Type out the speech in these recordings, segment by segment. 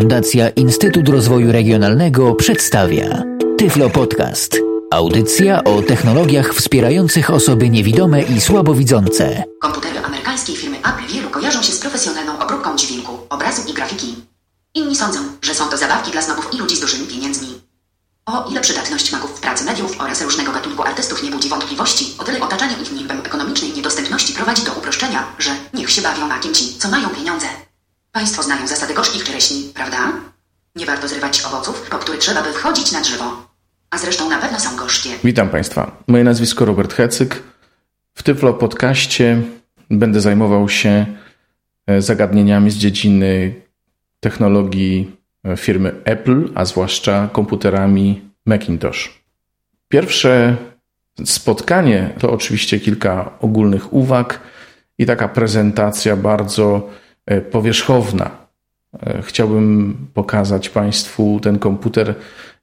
Fundacja Instytut Rozwoju Regionalnego przedstawia Tyflo Podcast. Audycja o technologiach wspierających osoby niewidome i słabowidzące. Komputery amerykańskiej firmy Apple wielu kojarzą się z profesjonalną obróbką dźwięku, obrazu i grafiki. Inni sądzą, że są to zabawki dla snobów i ludzi z dużymi pieniędzmi. O ile przydatność magów w pracy mediów oraz różnego gatunku artystów nie budzi wątpliwości, o tyle otaczanie ich niechbem ekonomicznej niedostępności prowadzi do uproszczenia, że niech się bawią makiem ci, co mają pieniądze. Państwo znają zasady gorzkich czereśni, prawda? Nie warto zrywać owoców, po które trzeba by wchodzić na drzewo. A zresztą na pewno są gorzkie. Witam Państwa. Moje nazwisko Robert Hecyk. W Tyflo Podcaście będę zajmował się e, zagadnieniami z dziedziny technologii e, firmy Apple, a zwłaszcza komputerami Macintosh. Pierwsze spotkanie to oczywiście kilka ogólnych uwag i taka prezentacja bardzo powierzchowna. Chciałbym pokazać Państwu ten komputer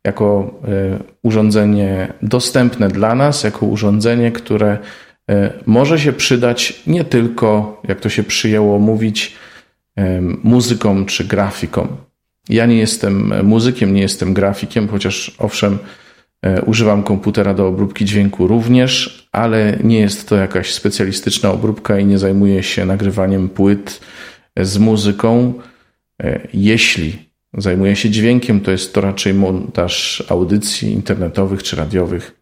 jako e, urządzenie dostępne dla nas, jako urządzenie, które e, może się przydać nie tylko, jak to się przyjęło mówić, e, muzykom czy grafikom. Ja nie jestem muzykiem, nie jestem grafikiem, chociaż owszem, używam komputera do obróbki dźwięku również, ale nie jest to jakaś specjalistyczna obróbka i nie zajmuję się nagrywaniem płyt z muzyką. Jeśli zajmuje się dźwiękiem, to jest to raczej montaż audycji internetowych czy radiowych.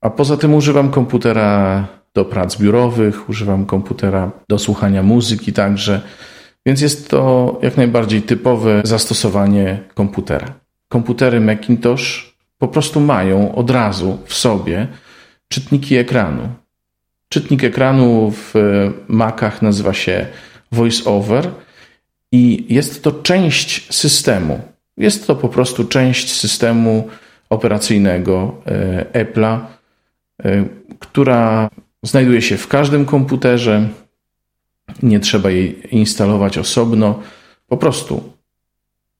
A poza tym używam komputera do prac biurowych, używam komputera do słuchania muzyki także, więc jest to jak najbardziej typowe zastosowanie komputera. Komputery Macintosh po prostu mają od razu w sobie czytniki ekranu. Czytnik ekranu w Macach nazywa się VoiceOver i jest to część systemu. Jest to po prostu część systemu operacyjnego e, Apple'a, e, która znajduje się w każdym komputerze. Nie trzeba jej instalować osobno. Po prostu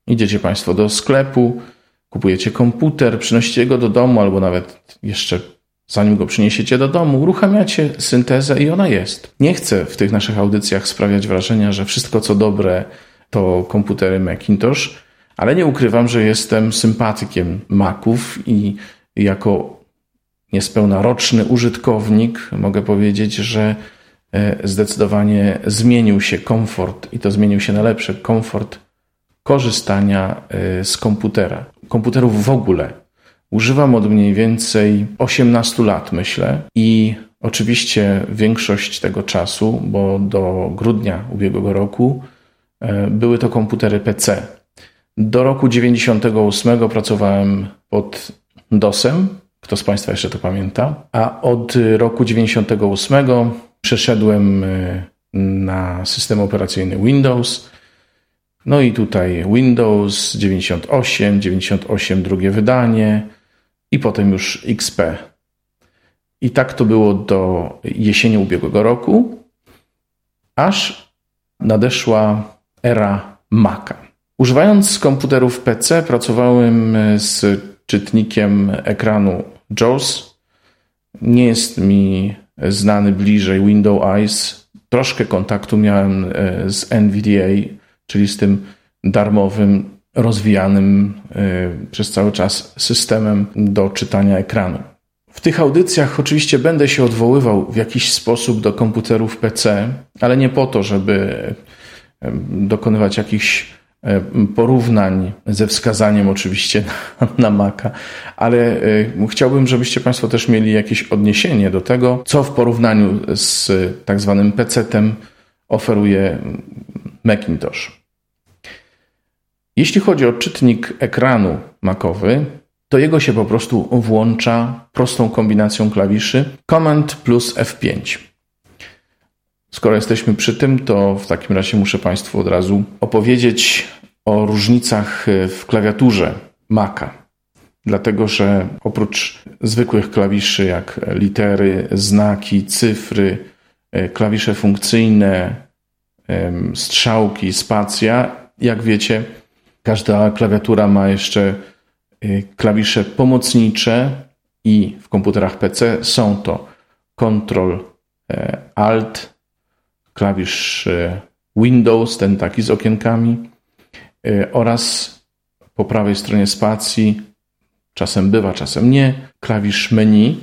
idziecie Państwo do sklepu, kupujecie komputer, przynosicie go do domu, albo nawet jeszcze zanim go przyniesiecie do domu, uruchamiacie syntezę i ona jest. Nie chcę w tych naszych audycjach sprawiać wrażenia, że wszystko co dobre to komputery Macintosh, ale nie ukrywam, że jestem sympatykiem Maców i jako niespełna roczny użytkownik mogę powiedzieć, że e, zdecydowanie zmienił się komfort i to zmienił się na lepsze komfort korzystania e, z komputera. Komputerów w ogóle używam od mniej więcej 18 lat, myślę, i oczywiście większość tego czasu, bo do grudnia ubiegłego roku E, były to komputery PC. Do roku 98 pracowałem pod DOSem. Kto z Państwa jeszcze to pamięta? A od roku 98 przeszedłem e, na system operacyjny Windows. No i tutaj Windows 98, 98 drugie wydanie i potem już XP. I tak to było do jesieni ubiegłego roku, aż nadeszła era Maca. Używając komputerów PC, pracowałem z czytnikiem ekranu JAWS. Nie jest mi znany bliżej Windows Eyes. Troszkę kontaktu miałem e, z NVDA, czyli z tym darmowym, rozwijanym e, przez cały czas systemem do czytania ekranu. W tych audycjach oczywiście będę się odwoływał w jakiś sposób do komputerów PC, ale nie po to, żeby dokonywać jakichś porównań ze wskazaniem oczywiście na, na Maca, ale chciałbym, żebyście Państwo też mieli jakieś odniesienie do tego, co w porównaniu z tak zwanym PC-tem oferuje Macintosh. Jeśli chodzi o czytnik ekranu Macowy, to jego się po prostu włącza prostą kombinacją klawiszy Command plus F5. Skoro jesteśmy przy tym, to w takim razie muszę Państwu od razu opowiedzieć o różnicach w klawiaturze Maca. Dlatego, że oprócz zwykłych klawiszy jak litery, znaki, cyfry, e, klawisze funkcyjne, strzałki, spacja, jak wiecie, każda klawiatura ma jeszcze e, klawisze pomocnicze i w komputerach PC są to Ctrl, e, Alt, klawisz e, Windows, ten taki z okienkami, y, oraz po prawej stronie spacji, czasem bywa, czasem nie, klawisz menu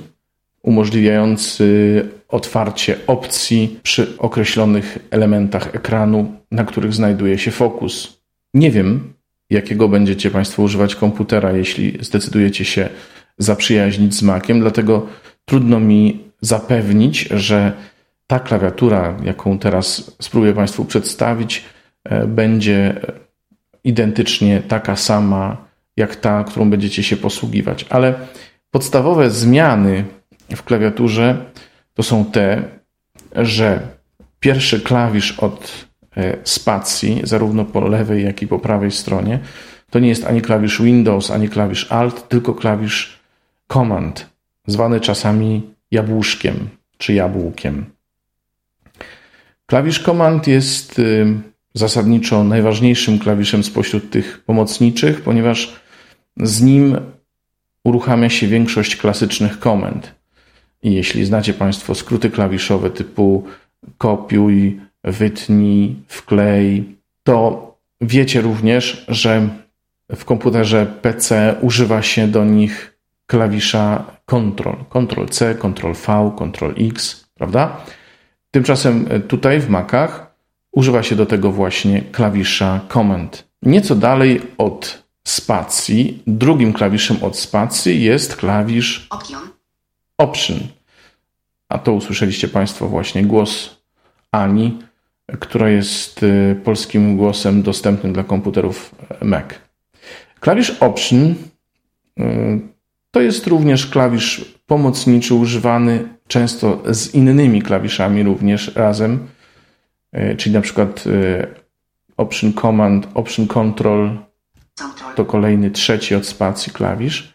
umożliwiający otwarcie opcji przy określonych elementach ekranu, na których znajduje się fokus. Nie wiem, jakiego będziecie Państwo używać komputera, jeśli zdecydujecie się zaprzyjaźnić z Maciem, dlatego trudno mi zapewnić, że ta klawiatura, jaką teraz spróbuję Państwu przedstawić, e, będzie identycznie taka sama jak ta, którą będziecie się posługiwać. Ale podstawowe zmiany w klawiaturze to są te, że pierwszy klawisz od spacji, zarówno po lewej, jak i po prawej stronie, to nie jest ani klawisz Windows, ani klawisz Alt, tylko klawisz Command, zwany czasami jabłuszkiem czy jabłkiem. Klawisz Command jest y, zasadniczo najważniejszym klawiszem spośród tych pomocniczych, ponieważ z nim uruchamia się większość klasycznych komend. I jeśli znacie Państwo skróty klawiszowe typu kopiuj, wytnij, wklej, to wiecie również, że w komputerze PC używa się do nich klawisza Ctrl, Ctrl C, Ctrl V, Ctrl X, prawda? Tymczasem tutaj w Macach używa się do tego właśnie klawisza Command. Nieco dalej od spacji, drugim klawiszem od spacji jest klawisz Option. Option. A to usłyszeliście Państwo właśnie głos Ani, która jest y, polskim głosem dostępnym dla komputerów Mac. Klawisz Option y, to jest również klawisz pomocniczy używany często z innymi klawiszami również razem, y, czyli na przykład Option Command, Option Control to kolejny trzeci od spacji klawisz.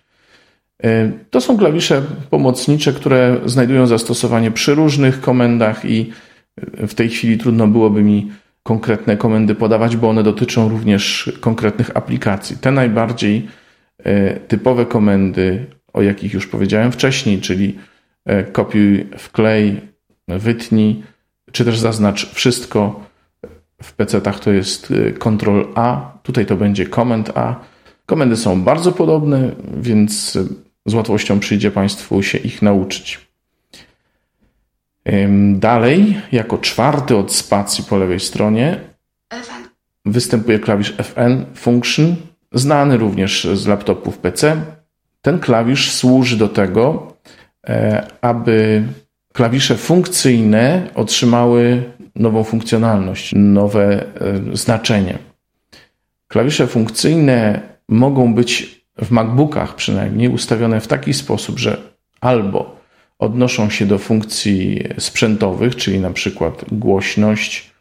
To są klawisze pomocnicze, które znajdują zastosowanie przy różnych komendach i w tej chwili trudno byłoby mi konkretne komendy podawać, bo one dotyczą również konkretnych aplikacji. Te najbardziej e, typowe komendy, o jakich już powiedziałem wcześniej, czyli e, kopiuj, wklej, wytnij, czy też zaznacz wszystko. W PC-tach to jest Ctrl A, tutaj to będzie Command A. Komendy są bardzo podobne, więc z łatwością przyjdzie Państwu się ich nauczyć. Dalej, jako czwarty od spacji po lewej stronie, FN. występuje klawisz FN Function, znany również z laptopów PC. Ten klawisz służy do tego, e, aby klawisze funkcyjne otrzymały nową funkcjonalność, nowe e, znaczenie. Klawisze funkcyjne mogą być w MacBookach przynajmniej ustawione w taki sposób, że albo odnoszą się do funkcji sprzętowych, czyli na przykład głośność,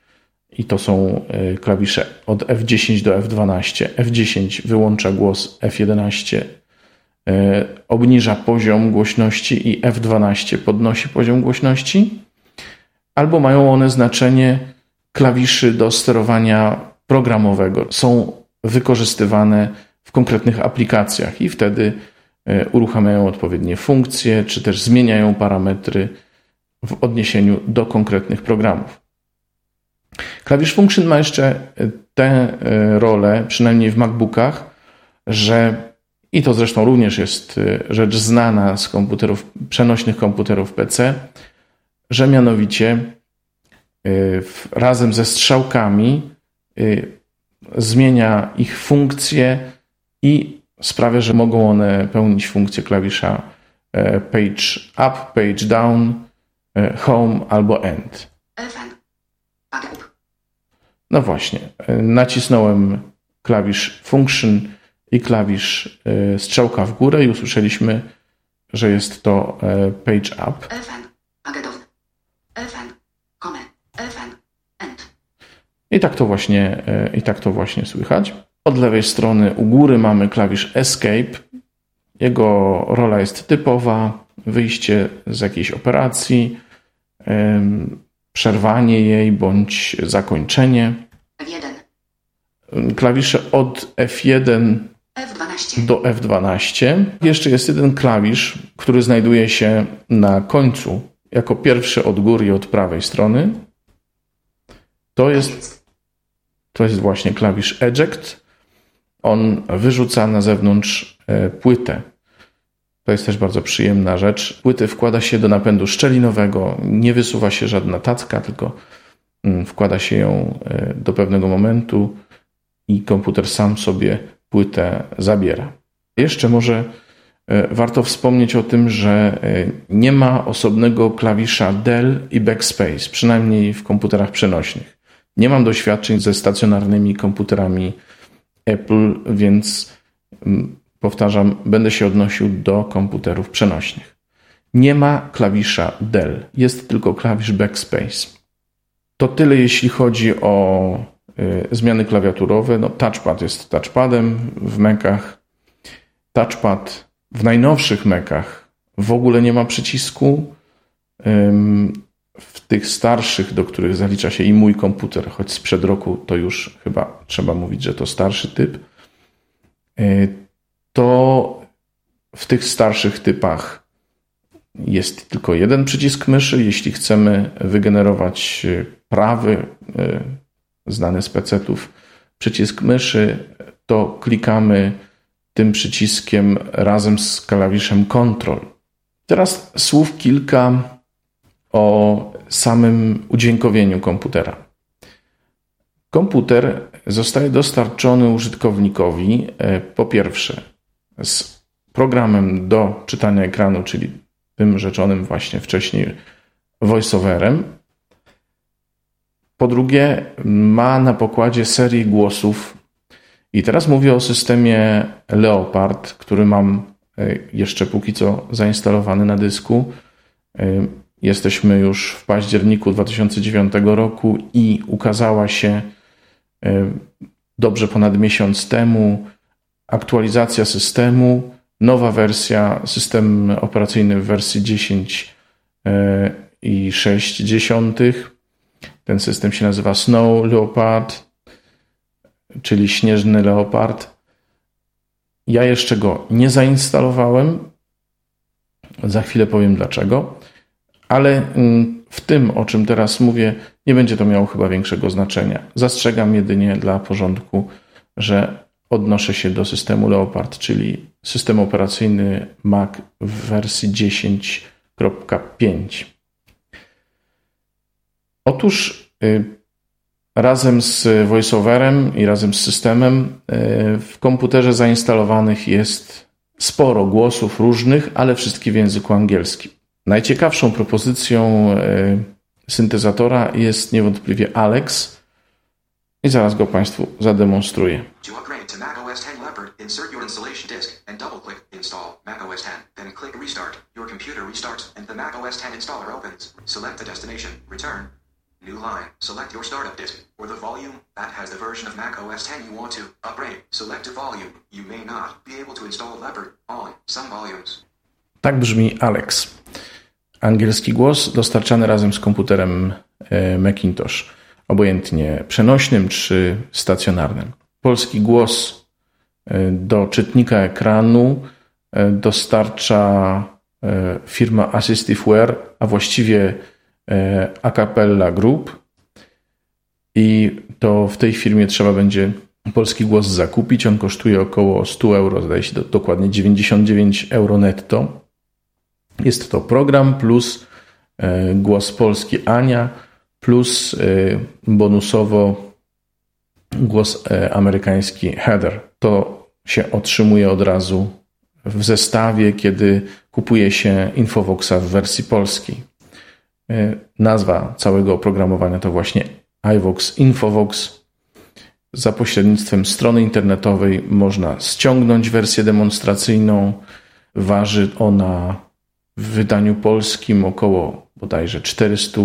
i to są e, klawisze od F10 do F12. F10 wyłącza głos, F11 e, obniża poziom głośności i F12 podnosi poziom głośności, albo mają one znaczenie klawiszy do sterowania programowego. Są wykorzystywane w konkretnych aplikacjach i wtedy uruchamiają odpowiednie funkcje, czy też zmieniają parametry w odniesieniu do konkretnych programów. Klawisz Function ma jeszcze e, tę e, rolę, przynajmniej w MacBookach, że i to zresztą również jest rzecz znana z komputerów, przenośnych komputerów PC, że mianowicie razem ze strzałkami zmienia ich funkcje i sprawia, że mogą one pełnić funkcję klawisza e, page up, page down, e, home albo end. No właśnie, e, nacisnąłem klawisz function i klawisz strzałka w górę i usłyszeliśmy, że jest to page up. I tak to właśnie, i tak to właśnie słychać. Od lewej strony u góry mamy klawisz Escape. Jego rola jest typowa: wyjście z jakiejś operacji, przerwanie jej bądź zakończenie. F1. Klawisze od F1 F12. do F12. Jeszcze jest jeden klawisz, który znajduje się na końcu, jako pierwszy od góry i od prawej strony. To jest, to jest właśnie klawisz Eject on wyrzuca na zewnątrz e, płytę. To jest też bardzo przyjemna rzecz. Płytę wkłada się do napędu szczelinowego, nie wysuwa się żadna tacka, tylko mm, wkłada się ją e, do pewnego momentu i komputer sam sobie płytę zabiera. Jeszcze może e, warto wspomnieć o tym, że nie ma osobnego klawisza Dell i Backspace, przynajmniej w komputerach przenośnych. Nie mam doświadczeń ze stacjonarnymi komputerami Apple, więc mm, powtarzam, będę się odnosił do komputerów przenośnych. Nie ma klawisza Dell, jest tylko klawisz Backspace. To tyle, jeśli chodzi o y, zmiany klawiaturowe. No, touchpad jest touchpadem w Macach. Touchpad w najnowszych Macach w ogóle nie ma przycisku w tych starszych, do których zalicza się i mój komputer, choć sprzed roku to już chyba trzeba mówić, że to starszy typ, e, to w tych starszych typach jest tylko jeden przycisk myszy. Jeśli chcemy wygenerować prawy, e, znany z PC-ów, przycisk myszy, to klikamy tym przyciskiem razem z klawiszem Ctrl. Teraz słów kilka o samym udźwiękowieniu komputera. Komputer zostaje dostarczony użytkownikowi e, po pierwsze z programem do czytania ekranu, czyli tym rzeczonym właśnie wcześniej voiceoverem. Po drugie, ma na pokładzie serię głosów. I teraz mówię o systemie Leopard, który mam e, jeszcze póki co zainstalowany na dysku. Jesteśmy już w październiku 2009 roku i ukazała się e, dobrze ponad miesiąc temu aktualizacja systemu, nowa wersja, system operacyjny w wersji 10 e, i 6 dziesiątych. Ten system się nazywa Snow Leopard, czyli śnieżny leopard. Ja jeszcze go nie zainstalowałem. Za chwilę powiem dlaczego ale mm, w tym, o czym teraz mówię, nie będzie to miało chyba większego znaczenia. Zastrzegam jedynie dla porządku, że odnoszę się do systemu Leopard, czyli system operacyjny Mac w wersji 10.5. Otóż y, razem z VoiceOverem i razem z systemem y, w komputerze zainstalowanych jest sporo głosów różnych, ale wszystkie w języku angielskim. Najciekawszą propozycją e, syntezatora jest niewątpliwie Alex i zaraz go Państwu zademonstruję. To upgrade to Mac OS 10 Leopard, insert your installation disk and double-click Install Mac OS 10. Then click Restart. Your computer restarts and the Mac OS 10 installer opens. Select the destination, return. New line. Select your startup disk or the volume that has the version of Mac OS 10 you want to upgrade. Select a volume. You may not be able to install Leopard on some volumes. Tak brzmi Alex angielski głos dostarczany razem z komputerem e, Macintosh, obojętnie przenośnym czy stacjonarnym. Polski głos e, do czytnika ekranu e, dostarcza firma AssistiveWare, a właściwie Acapella Group. I to w tej firmie trzeba będzie polski głos zakupić. On kosztuje około 100 euro, zdaje się dokładnie 99 euro netto. Jest to program plus e, głos polski Ania plus e, bonusowo głos e, amerykański Heather. To się otrzymuje od razu w zestawie, kiedy kupuje się Infovoxa w wersji polskiej. Nazwa całego oprogramowania to właśnie iVox Infovox. Za pośrednictwem strony internetowej można ściągnąć wersję demonstracyjną. Waży ona w wydaniu polskim około bodajże 400 e,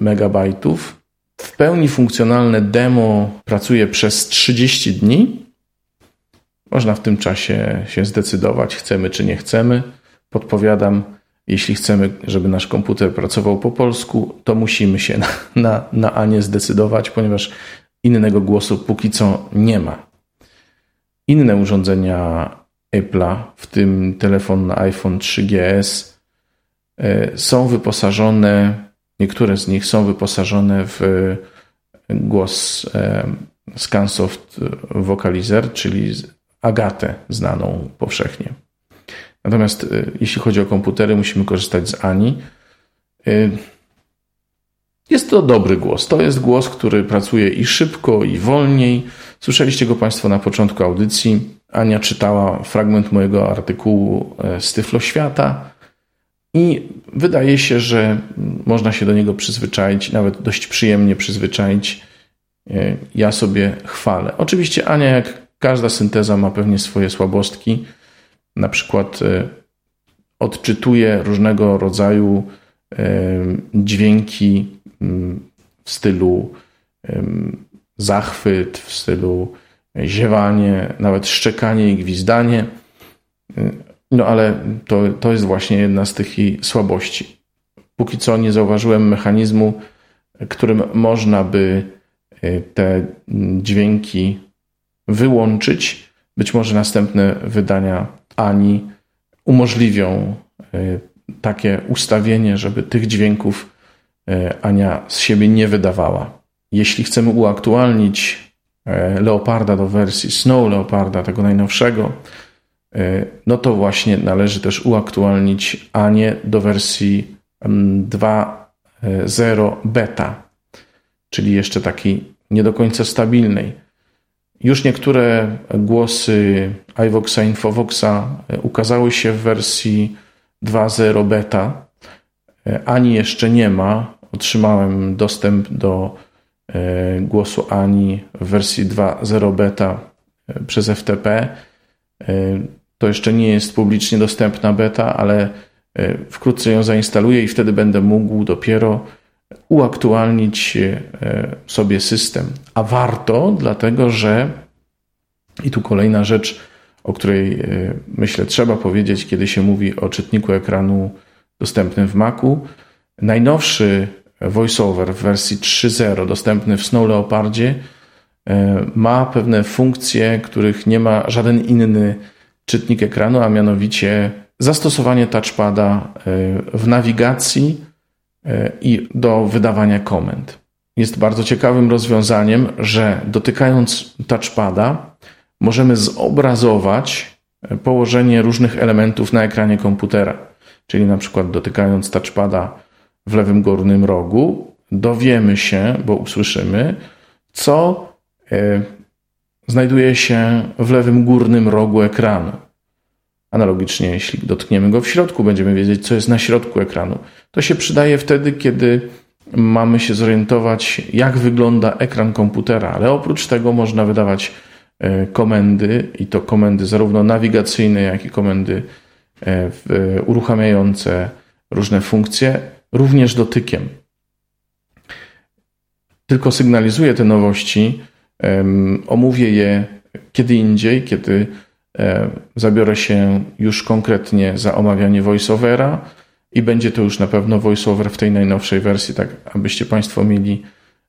megabajtów. W pełni funkcjonalne demo pracuje przez 30 dni. Można w tym czasie się zdecydować, chcemy czy nie chcemy. Podpowiadam, jeśli chcemy, żeby nasz komputer pracował po polsku, to musimy się na, na, na A nie zdecydować, ponieważ innego głosu póki co nie ma. Inne urządzenia Apple'a, w tym telefon iPhone 3GS, e, są wyposażone, niektóre z nich są wyposażone w głos e, Scansoft Vocalizer, czyli Agatę znaną powszechnie. Natomiast jeśli chodzi o komputery, musimy korzystać z Ani. Jest to dobry głos. To jest głos, który pracuje i szybko, i wolniej. Słyszeliście go Państwo na początku audycji. Ania czytała fragment mojego artykułu e, z Tyflo Świata i wydaje się, że można się do niego przyzwyczaić, nawet dość przyjemnie przyzwyczaić. E, ja sobie chwalę. Oczywiście Ania, jak każda synteza, ma pewnie swoje słabostki. Na przykład e, odczytuje różnego rodzaju dźwięki w stylu zachwyt, w stylu ziewanie, nawet szczekanie i gwizdanie. No ale to, to jest właśnie jedna z tych słabości. Póki co nie zauważyłem mechanizmu, którym można by e, te dźwięki wyłączyć. Być może następne wydania Ani umożliwią e, takie ustawienie, żeby tych dźwięków e, Ania z siebie nie wydawała. Jeśli chcemy uaktualnić Leoparda do wersji Snow Leoparda, tego najnowszego, e, no to właśnie należy też uaktualnić Anię do wersji 2.0 beta, czyli jeszcze takiej nie do stabilnej. Już niektóre głosy iVoxa, Infovoxa ukazały się w wersji 2.0 beta. Ani jeszcze nie ma. Otrzymałem dostęp do E, głosu Ani w wersji 2.0 beta e, przez FTP. E, to jeszcze nie jest publicznie dostępna beta, ale wkrótce ją zainstaluję i wtedy będę mógł dopiero uaktualnić sobie system. A warto, dlatego że i tu kolejna rzecz, o której myślę trzeba powiedzieć, kiedy się mówi o czytniku ekranu dostępnym w Macu. Najnowszy VoiceOver w wersji 3.0 dostępny w Snow Leopardzie e, ma pewne funkcje, których nie ma żaden inny czytnik ekranu, a mianowicie zastosowanie touchpada e, w nawigacji e, i do wydawania komend. Jest bardzo ciekawym rozwiązaniem, że dotykając touchpada możemy zobrazować położenie różnych elementów na ekranie komputera. Czyli na przykład dotykając touchpada w lewym górnym rogu, dowiemy się, bo usłyszymy, co e, znajduje się w lewym górnym rogu ekranu. Analogicznie, jeśli dotkniemy go w środku, będziemy wiedzieć, co jest na środku ekranu. To się przydaje wtedy, kiedy mamy się zorientować, jak wygląda ekran komputera, ale oprócz tego można wydawać e, komendy, i to komendy zarówno nawigacyjne, jak i komendy e, uruchamiające różne funkcje również dotykiem. Tylko sygnalizuję te nowości, omówię je kiedy indziej, kiedy zabiorę się już konkretnie za omawianie voiceovera i będzie to już na pewno voiceover w tej najnowszej wersji, tak abyście Państwo mieli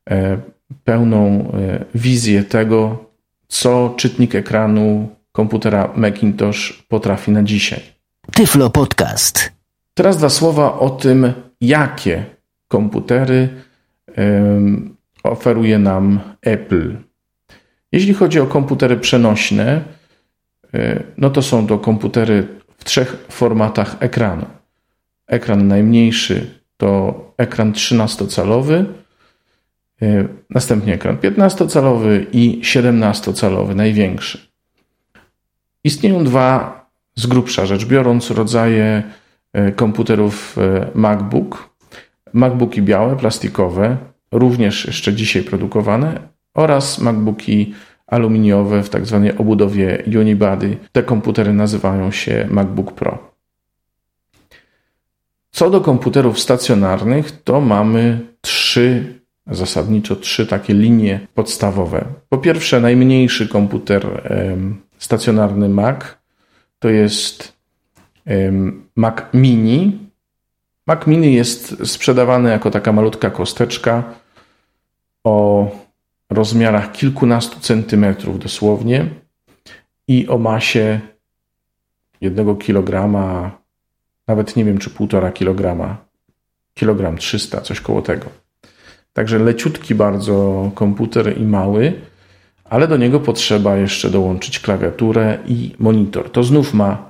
e, pełną e, wizję tego, co czytnik ekranu komputera Macintosh potrafi na dzisiaj. Tyflo Podcast. Teraz dwa słowa o tym, jakie komputery oferuje nam Apple. Jeśli chodzi o komputery przenośne, e, no to są to komputery w trzech formatach ekranu. Ekran najmniejszy to ekran 13-calowy, e, następnie ekran 15-calowy i 17-calowy, największy. Istnieją dwa, z grubsza rzecz biorąc, rodzaje komputerów e, MacBook, MacBooki białe, plastikowe, również jeszcze dzisiaj produkowane oraz MacBooki aluminiowe w tak zwanej obudowie unibody. Te komputery nazywają się MacBook Pro. Co do komputerów stacjonarnych, to mamy trzy, zasadniczo trzy takie linie podstawowe. Po pierwsze, najmniejszy komputer stacjonarny Mac to jest Mac Mini. Mac Mini jest sprzedawany jako taka malutka kosteczka o rozmiarach kilkunastu centymetrów dosłownie i o masie jednego kilograma, nawet nie wiem czy półtora kilograma, kilogram 300, coś koło tego. Także leciutki bardzo komputer i mały, ale do niego potrzeba jeszcze dołączyć klawiaturę i monitor. To znów ma,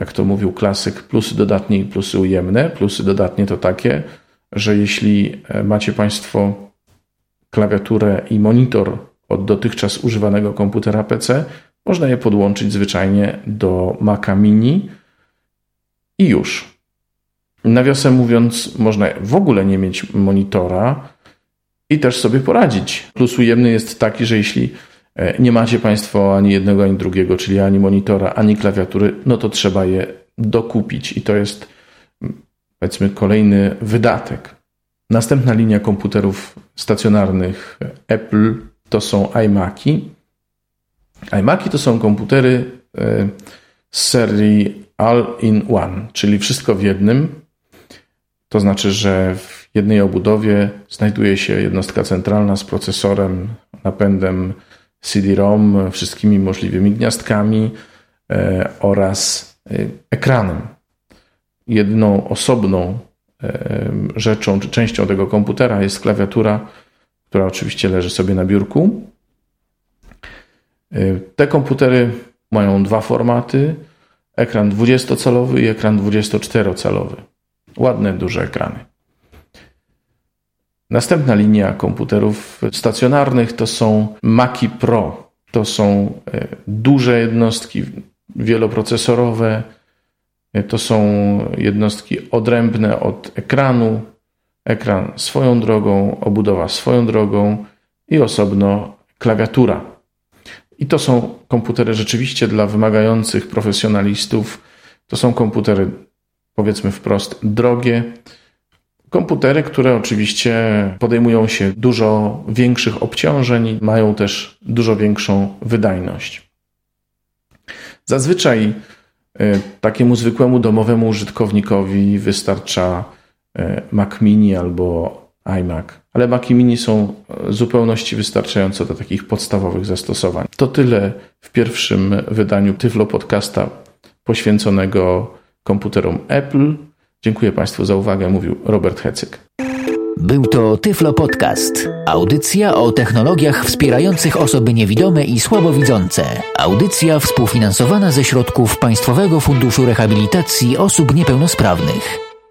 jak to mówił klasyk, plusy dodatnie i plusy ujemne. Plusy dodatnie to takie, że jeśli e, macie Państwo klawiaturę i monitor od dotychczas używanego komputera PC, można je podłączyć zwyczajnie do Maca Mini i już. Nawiasem mówiąc, można w ogóle nie mieć monitora i też sobie poradzić. Plus ujemny jest taki, że jeśli nie macie Państwo ani jednego, ani drugiego, czyli ani monitora, ani klawiatury, no to trzeba je dokupić i to jest powiedzmy kolejny wydatek. Następna linia komputerów stacjonarnych Apple to są iMaki. iMaki to są komputery e, z serii All-in-One, czyli wszystko w jednym. To znaczy, że w jednej obudowie znajduje się jednostka centralna z procesorem, napędem CD-ROM, wszystkimi możliwymi gniazdkami e, oraz e, ekranem. Jedną osobną rzeczą czy częścią tego komputera jest klawiatura, która oczywiście leży sobie na biurku. Te komputery mają dwa formaty: ekran 20-calowy i ekran 24-calowy. Ładne, duże ekrany. Następna linia komputerów stacjonarnych to są Maci Pro. To są e, duże jednostki wieloprocesorowe. E, to są jednostki odrębne od ekranu. Ekran swoją drogą, obudowa swoją drogą i osobno klawiatura. I to są komputery rzeczywiście dla wymagających profesjonalistów. To są komputery, powiedzmy wprost, drogie. Komputery, które oczywiście podejmują się dużo większych obciążeń, mają też dużo większą wydajność. Zazwyczaj e, takiemu zwykłemu domowemu użytkownikowi wystarcza e, Mac Mini albo iMac. Ale Maci Mini są w zupełności wystarczające do takich podstawowych zastosowań. To tyle w pierwszym wydaniu Tyflo Podcasta poświęconego komputerom Apple. Dziękuję Państwu za uwagę, mówił Robert Hecyk. Był to Tyflo Podcast. Audycja o technologiach wspierających osoby niewidome i słabowidzące. Audycja współfinansowana ze środków Państwowego Funduszu Rehabilitacji Osób Niepełnosprawnych.